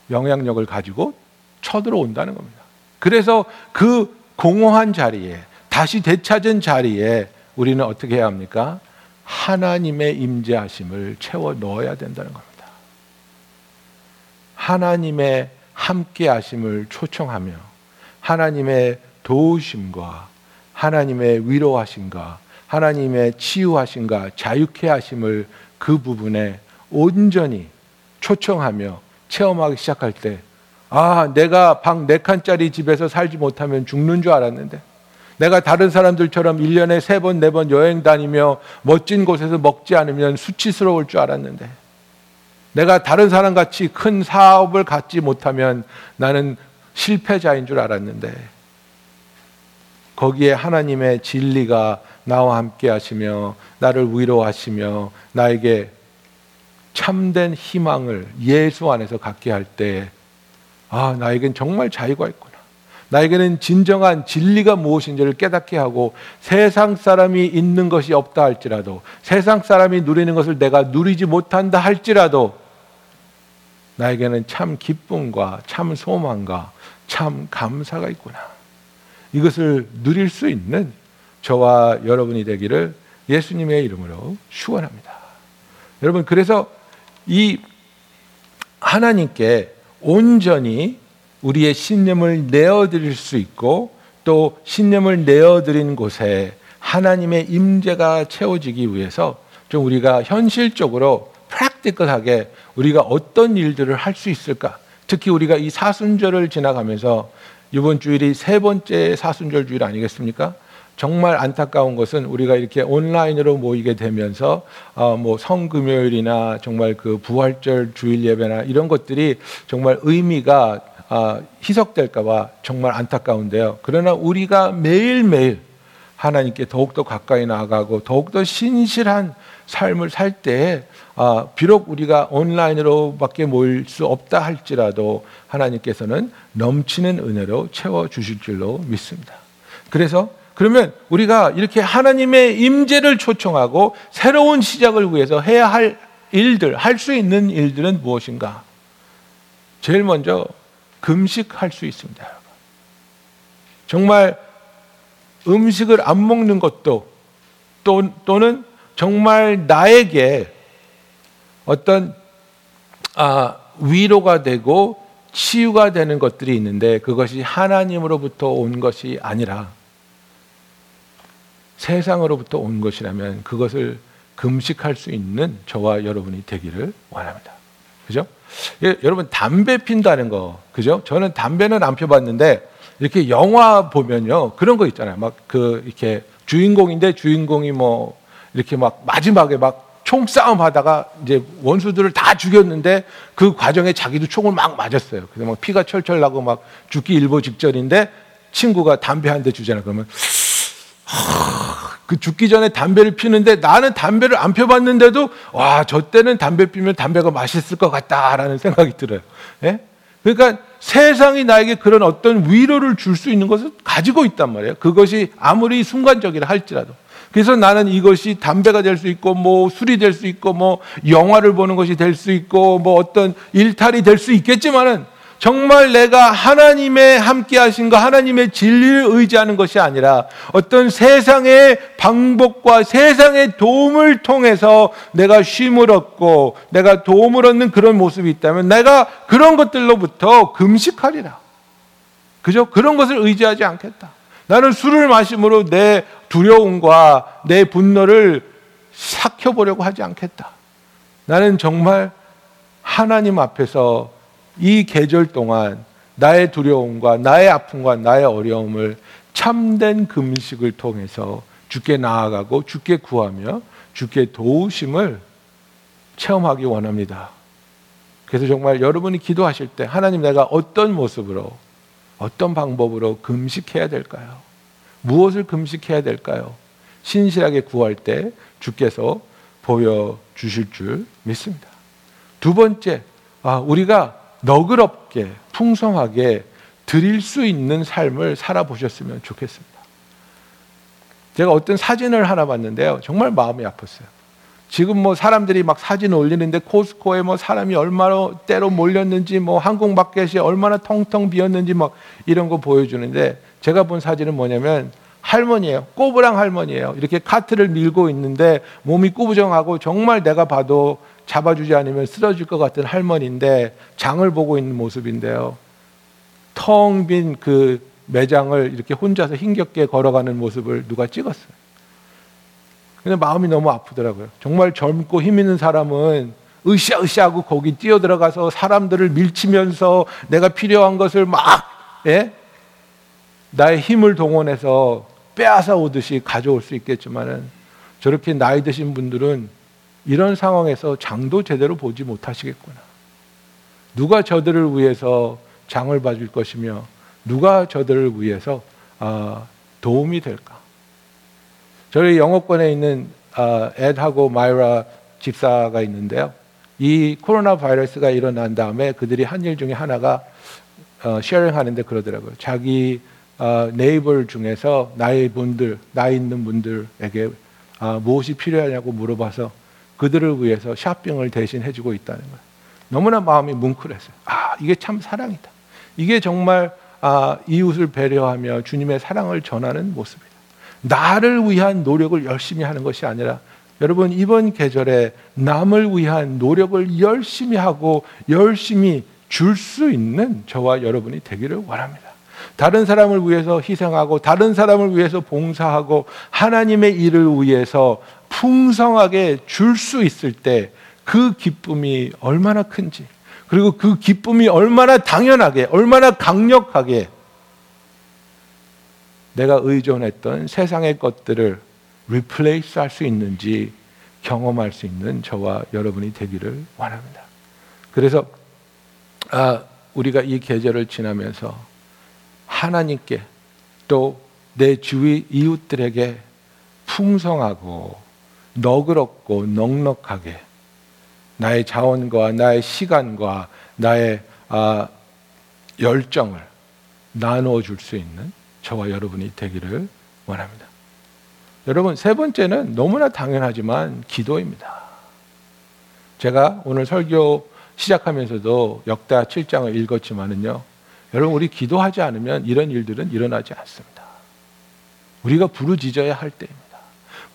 영향력을 가지고 쳐들어온다는 겁니다. 그래서 그 공허한 자리에 다시 되찾은 자리에 우리는 어떻게 해야 합니까? 하나님의 임재하심을 채워 넣어야 된다는 겁니다. 하나님의 함께 하심을 초청하며 하나님의 도우심과 하나님의 위로하심과 하나님의 치유하심과 자유케 하심을 그 부분에 온전히 초청하며 체험하기 시작할 때 아, 내가 방네 칸짜리 집에서 살지 못하면 죽는 줄 알았는데 내가 다른 사람들처럼 1년에 세 번, 네번 여행 다니며 멋진 곳에서 먹지 않으면 수치스러울 줄 알았는데 내가 다른 사람 같이 큰 사업을 갖지 못하면 나는 실패자인 줄 알았는데 거기에 하나님의 진리가 나와 함께 하시며 나를 위로하시며 나에게 참된 희망을 예수 안에서 갖게 할때 아, 나에겐 정말 자유가 있구나. 나에게는 진정한 진리가 무엇인지를 깨닫게 하고 세상 사람이 있는 것이 없다 할지라도 세상 사람이 누리는 것을 내가 누리지 못한다 할지라도 나에게는 참 기쁨과 참 소망과 참 감사가 있구나. 이것을 누릴 수 있는 저와 여러분이 되기를 예수님의 이름으로 축원합니다. 여러분 그래서 이 하나님께 온전히 우리의 신념을 내어드릴 수 있고 또 신념을 내어드린 곳에 하나님의 임재가 채워지기 위해서 좀 우리가 현실적으로 프랙티컬하게 우리가 어떤 일들을 할 수 있을까? 특히 우리가 이 사순절을 지나가면서 이번 주일이 세 번째 사순절 주일 아니겠습니까? 정말 안타까운 것은 우리가 이렇게 온라인으로 모이게 되면서 어, 뭐 성금요일이나 정말 그 부활절 주일 예배나 이런 것들이 정말 의미가 어, 희석될까봐 정말 안타까운데요. 그러나 우리가 매일매일 하나님께 더욱더 가까이 나아가고 더욱더 신실한 삶을 살 때에 아, 비록 우리가 온라인으로밖에 모일 수 없다 할지라도 하나님께서는 넘치는 은혜로 채워 주실 줄로 믿습니다. 그래서 그러면 우리가 이렇게 하나님의 임재를 초청하고 새로운 시작을 위해서 해야 할 일들, 할 수 있는 일들은 무엇인가? 제일 먼저 금식할 수 있습니다. 정말 음식을 안 먹는 것도 또, 또는 정말 나에게 어떤 아, 위로가 되고 치유가 되는 것들이 있는데 그것이 하나님으로부터 온 것이 아니라 세상으로부터 온 것이라면 그것을 금식할 수 있는 저와 여러분이 되기를 원합니다. 그죠? 예, 여러분 담배 핀다는 거, 그죠? 저는 담배는 안 펴봤는데 이렇게 영화 보면요 그런 거 있잖아요. 막 그 이렇게 주인공인데 주인공이 뭐 이렇게 막 마지막에 막 총싸움 하다가 이제 원수들을 다 죽였는데 그 과정에 자기도 총을 막 맞았어요. 그래서 막 피가 철철 나고 막 죽기 일보 직전인데 친구가 담배 한 대 주잖아요. 그러면 그 죽기 전에 담배를 피는데 나는 담배를 안 펴봤는데도 와, 저 때는 담배 피면 담배가 맛있을 것 같다라는 생각이 들어요. 예? 그러니까 세상이 나에게 그런 어떤 위로를 줄 수 있는 것을 가지고 있단 말이에요. 그것이 아무리 순간적이라 할지라도. 그래서 나는 이것이 담배가 될 수 있고 뭐 술이 될 수 있고 뭐 영화를 보는 것이 될 수 있고 뭐 어떤 일탈이 될 수 있겠지만은 정말 내가 하나님의 함께 하신 거 하나님의 진리를 의지하는 것이 아니라 어떤 세상의 방법과 세상의 도움을 통해서 내가 쉼을 얻고 내가 도움을 얻는 그런 모습이 있다면 내가 그런 것들로부터 금식하리라. 그죠? 그런 것을 의지하지 않겠다. 나는 술을 마심으로 내 두려움과 내 분노를 삭혀보려고 하지 않겠다. 나는 정말 하나님 앞에서 이 계절 동안 나의 두려움과 나의 아픔과 나의 어려움을 참된 금식을 통해서 주께 나아가고 주께 구하며 주께 도우심을 체험하기 원합니다. 그래서 정말 여러분이 기도하실 때 하나님 내가 어떤 모습으로 어떤 방법으로 금식해야 될까요? 무엇을 금식해야 될까요? 신실하게 구할 때 주께서 보여주실 줄 믿습니다. 두 번째, 아, 우리가 너그럽게, 풍성하게 드릴 수 있는 삶을 살아보셨으면 좋겠습니다. 제가 어떤 사진을 하나 봤는데요. 정말 마음이 아팠어요. 지금 뭐 사람들이 막 사진 올리는데 코스코에 뭐 사람이 얼마나 때로 몰렸는지 뭐 항공 마켓이 얼마나 텅텅 비었는지 막 이런 거 보여주는데 제가 본 사진은 뭐냐면 할머니예요. 꼬부랑 할머니예요. 이렇게 카트를 밀고 있는데 몸이 꾸부정하고 정말 내가 봐도 잡아주지 않으면 쓰러질 것 같은 할머니인데 장을 보고 있는 모습인데요. 텅 빈 그 매장을 이렇게 혼자서 힘겹게 걸어가는 모습을 누가 찍었어요. 근데 마음이 너무 아프더라고요. 정말 젊고 힘 있는 사람은 으쌰으쌰하고 거기 뛰어 들어가서 사람들을 밀치면서 내가 필요한 것을 막 예? 나의 힘을 동원해서 빼앗아 오듯이 가져올 수 있겠지만은 저렇게 나이 드신 분들은 이런 상황에서 장도 제대로 보지 못하시겠구나. 누가 저들을 위해서 장을 봐줄 것이며 누가 저들을 위해서 아, 도움이 될까? 저희 영어권에 있는 아, Ed하고 마이라 집사가 있는데요. 이 코로나 바이러스가 일어난 다음에 그들이 한 일 중에 하나가 어, sharing 하는데 그러더라고요. 자기 어, neighbor 중에서 나이 분들, 나이 있는 분들에게 아, 무엇이 필요하냐고 물어봐서 그들을 위해서 쇼핑을 대신 해주고 있다는 거예요. 너무나 마음이 뭉클했어요. 아, 이게 참 사랑이다. 이게 정말 아, 이웃을 배려하며 주님의 사랑을 전하는 모습이다. 나를 위한 노력을 열심히 하는 것이 아니라 여러분 이번 계절에 남을 위한 노력을 열심히 하고 열심히 줄 수 있는 저와 여러분이 되기를 원합니다. 다른 사람을 위해서 희생하고 다른 사람을 위해서 봉사하고 하나님의 일을 위해서 풍성하게 줄 수 있을 때 그 기쁨이 얼마나 큰지 그리고 그 기쁨이 얼마나 당연하게 얼마나 강력하게 내가 의존했던 세상의 것들을 리플레이스 할 수 있는지 경험할 수 있는 저와 여러분이 되기를 원합니다. 그래서 아, 우리가 이 계절을 지나면서 하나님께 또 내 주위 이웃들에게 풍성하고 너그럽고 넉넉하게 나의 자원과 나의 시간과 나의 아, 열정을 나누어 줄 수 있는 저와 여러분이 되기를 원합니다. 여러분 세 번째는 너무나 당연하지만 기도입니다. 제가 오늘 설교 시작하면서도 역다 7장을 읽었지만은요. 여러분 우리 기도하지 않으면 이런 일들은 일어나지 않습니다. 우리가 부르짖어야 할 때입니다.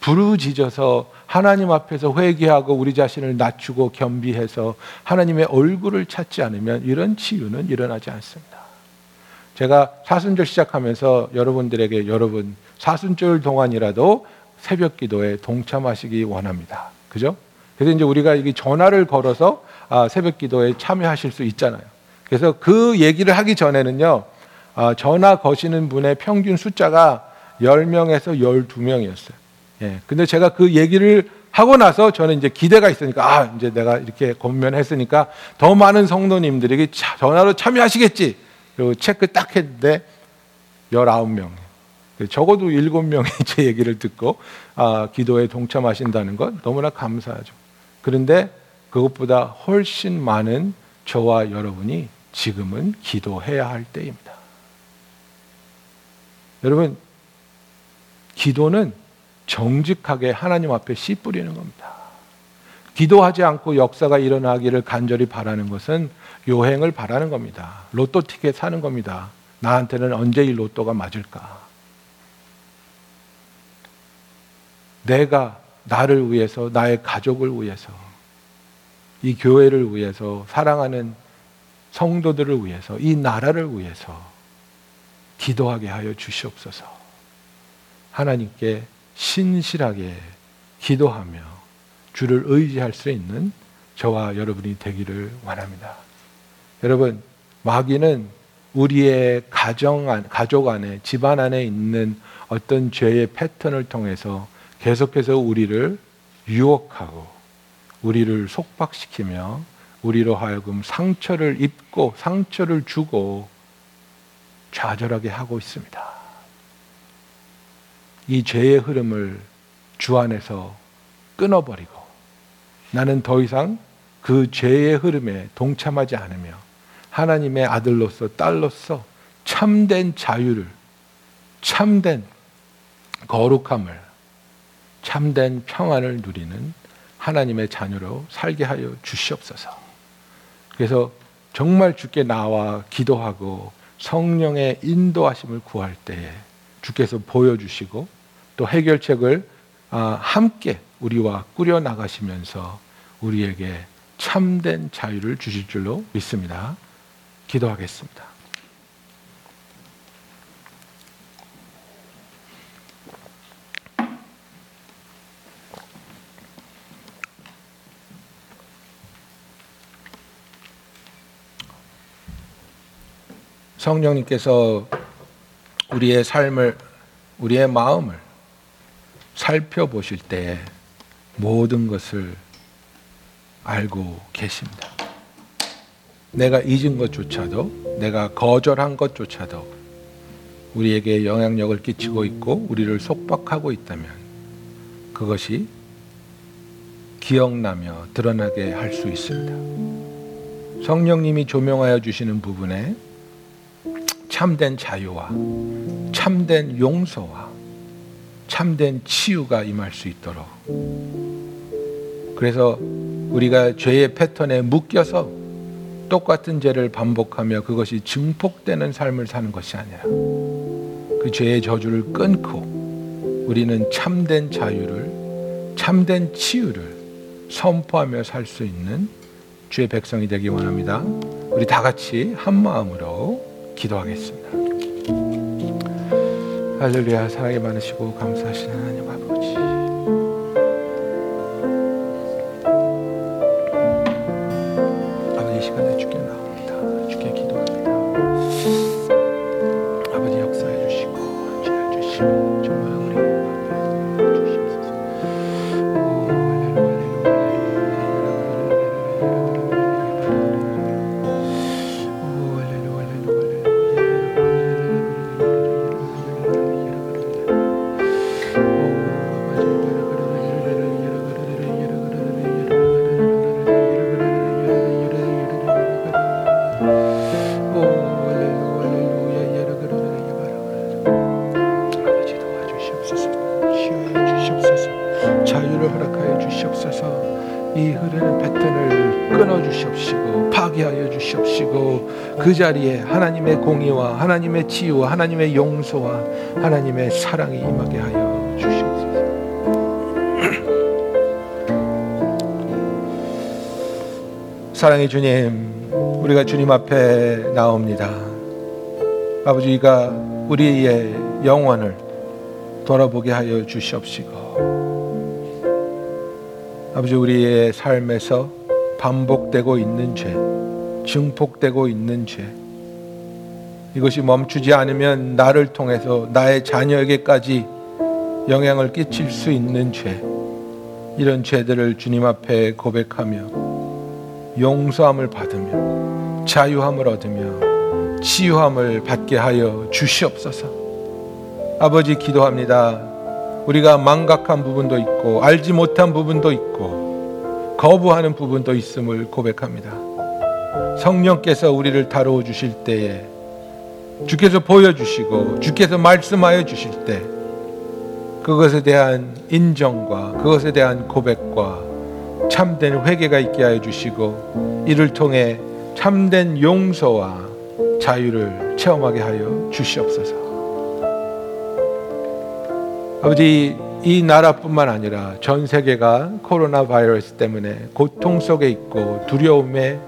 부르짖어서 하나님 앞에서 회개하고 우리 자신을 낮추고 겸비해서 하나님의 얼굴을 찾지 않으면 이런 치유는 일어나지 않습니다. 제가 사순절 시작하면서 여러분들에게 여러분 사순절 동안이라도 새벽 기도에 동참하시기 원합니다. 그죠? 그래서 이제 우리가 이 전화를 걸어서 아, 새벽 기도에 참여하실 수 있잖아요. 그래서 그 얘기를 하기 전에는요, 아, 전화 거시는 분의 평균 숫자가 10명에서 12명이었어요. 예. 근데 제가 그 얘기를 하고 나서 저는 이제 기대가 있으니까, 아, 이제 내가 이렇게 권면했으니까 더 많은 성도님들에게 전화로 참여하시겠지. 그리고 체크 딱 했는데 19명. 적어도 일곱 명이 [laughs] 제 얘기를 듣고 아, 기도에 동참하신다는 것 너무나 감사하죠. 그런데 그것보다 훨씬 많은 저와 여러분이 지금은 기도해야 할 때입니다. 여러분, 기도는 정직하게 하나님 앞에 씨 뿌리는 겁니다. 기도하지 않고 역사가 일어나기를 간절히 바라는 것은 요행을 바라는 겁니다. 로또 티켓 사는 겁니다. 나한테는 언제 이 로또가 맞을까? 내가 나를 위해서, 나의 가족을 위해서, 이 교회를 위해서, 사랑하는 성도들을 위해서, 이 나라를 위해서 기도하게 하여 주시옵소서. 하나님께 신실하게 기도하며 주를 의지할 수 있는 저와 여러분이 되기를 원합니다. 여러분, 마귀는 우리의 가정 안, 가족 안에, 집안 안에 있는 어떤 죄의 패턴을 통해서 계속해서 우리를 유혹하고 우리를 속박시키며 우리로 하여금 상처를 입고 상처를 주고 좌절하게 하고 있습니다. 이 죄의 흐름을 주 안에서 끊어버리고 나는 더 이상 그 죄의 흐름에 동참하지 않으며 하나님의 아들로서 딸로서 참된 자유를 참된 거룩함을 참된 평안을 누리는 하나님의 자녀로 살게 하여 주시옵소서. 그래서 정말 주께 나와 기도하고 성령의 인도하심을 구할 때에 주께서 보여주시고 또 해결책을 아, 함께 우리와 꾸려 나가시면서 우리에게 참된 자유를 주실 줄로 믿습니다. 기도하겠습니다. 성령님께서 우리의 삶을, 우리의 마음을 살펴보실 때 모든 것을 알고 계십니다. 내가 잊은 것조차도, 내가 거절한 것조차도 우리에게 영향력을 끼치고 있고 우리를 속박하고 있다면 그것이 기억나며 드러나게 할 수 있습니다. 성령님이 조명하여 주시는 부분에 참된 자유와 참된 용서와 참된 치유가 임할 수 있도록 그래서 우리가 죄의 패턴에 묶여서 똑같은 죄를 반복하며 그것이 증폭되는 삶을 사는 것이 아니라 그 죄의 저주를 끊고 우리는 참된 자유를 참된 치유를 선포하며 살 수 있는 주의 백성이 되기 원합니다. 우리 다 같이 한 마음으로 기도하겠습니다. 할렐루야 사랑이 많으시고 감사하신 하 주시옵시고 그 자리에 하나님의 공의와 하나님의 치유와 하나님의 용서와 하나님의 사랑이 임하게 하여 주시옵소서. 사랑의 주님 우리가 주님 앞에 나옵니다. 아버지가 우리의 영혼을 돌아보게 하여 주시옵시고 아버지 우리의 삶에서 반복되고 있는 죄, 증폭되고 있는 죄 이것이 멈추지 않으면 나를 통해서 나의 자녀에게까지 영향을 끼칠 수 있는 죄 이런 죄들을 주님 앞에 고백하며 용서함을 받으며 자유함을 얻으며 치유함을 받게 하여 주시옵소서. 아버지 기도합니다. 우리가 망각한 부분도 있고 알지 못한 부분도 있고 거부하는 부분도 있음을 고백합니다. 성령께서 우리를 다루어 주실 때에 주께서 보여주시고 주께서 말씀하여 주실 때 그것에 대한 인정과 그것에 대한 고백과 참된 회개가 있게 하여 주시고 이를 통해 참된 용서와 자유를 체험하게 하여 주시옵소서. 아버지 이 나라뿐만 아니라 전 세계가 코로나 바이러스 때문에 고통 속에 있고 두려움에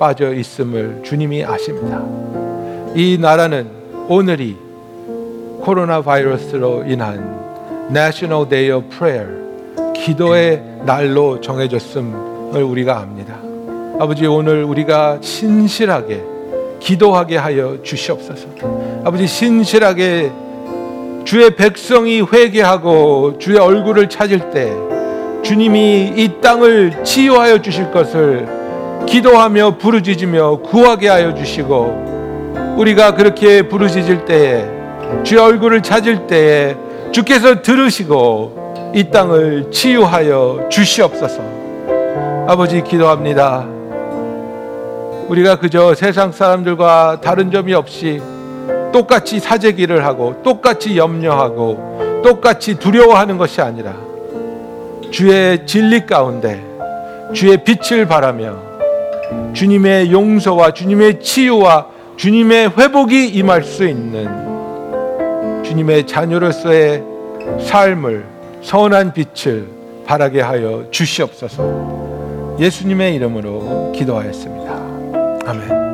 빠져 있음을 주님이 아십니다. 이 나라는 오늘이 코로나 바이러스로 인한 National Day of Prayer 기도의 날로 정해졌음을 우리가 압니다. 아버지 오늘 우리가 신실하게 기도하게 하여 주시옵소서. 아버지 신실하게 주의 백성이 회개하고 주의 얼굴을 찾을 때 주님이 이 땅을 치유하여 주실 것을 기도하며 부르짖으며 구하게 하여 주시고 우리가 그렇게 부르짖을 때에 주의 얼굴을 찾을 때에 주께서 들으시고 이 땅을 치유하여 주시옵소서. 아버지 기도합니다. 우리가 그저 세상 사람들과 다른 점이 없이 똑같이 사재기를 하고 똑같이 염려하고 똑같이 두려워하는 것이 아니라 주의 진리 가운데 주의 빛을 바라며 주님의 용서와 주님의 치유와 주님의 회복이 임할 수 있는 주님의 자녀로서의 삶을 선한 빛을 바라게 하여 주시옵소서. 예수님의 이름으로 기도하였습니다. 아멘.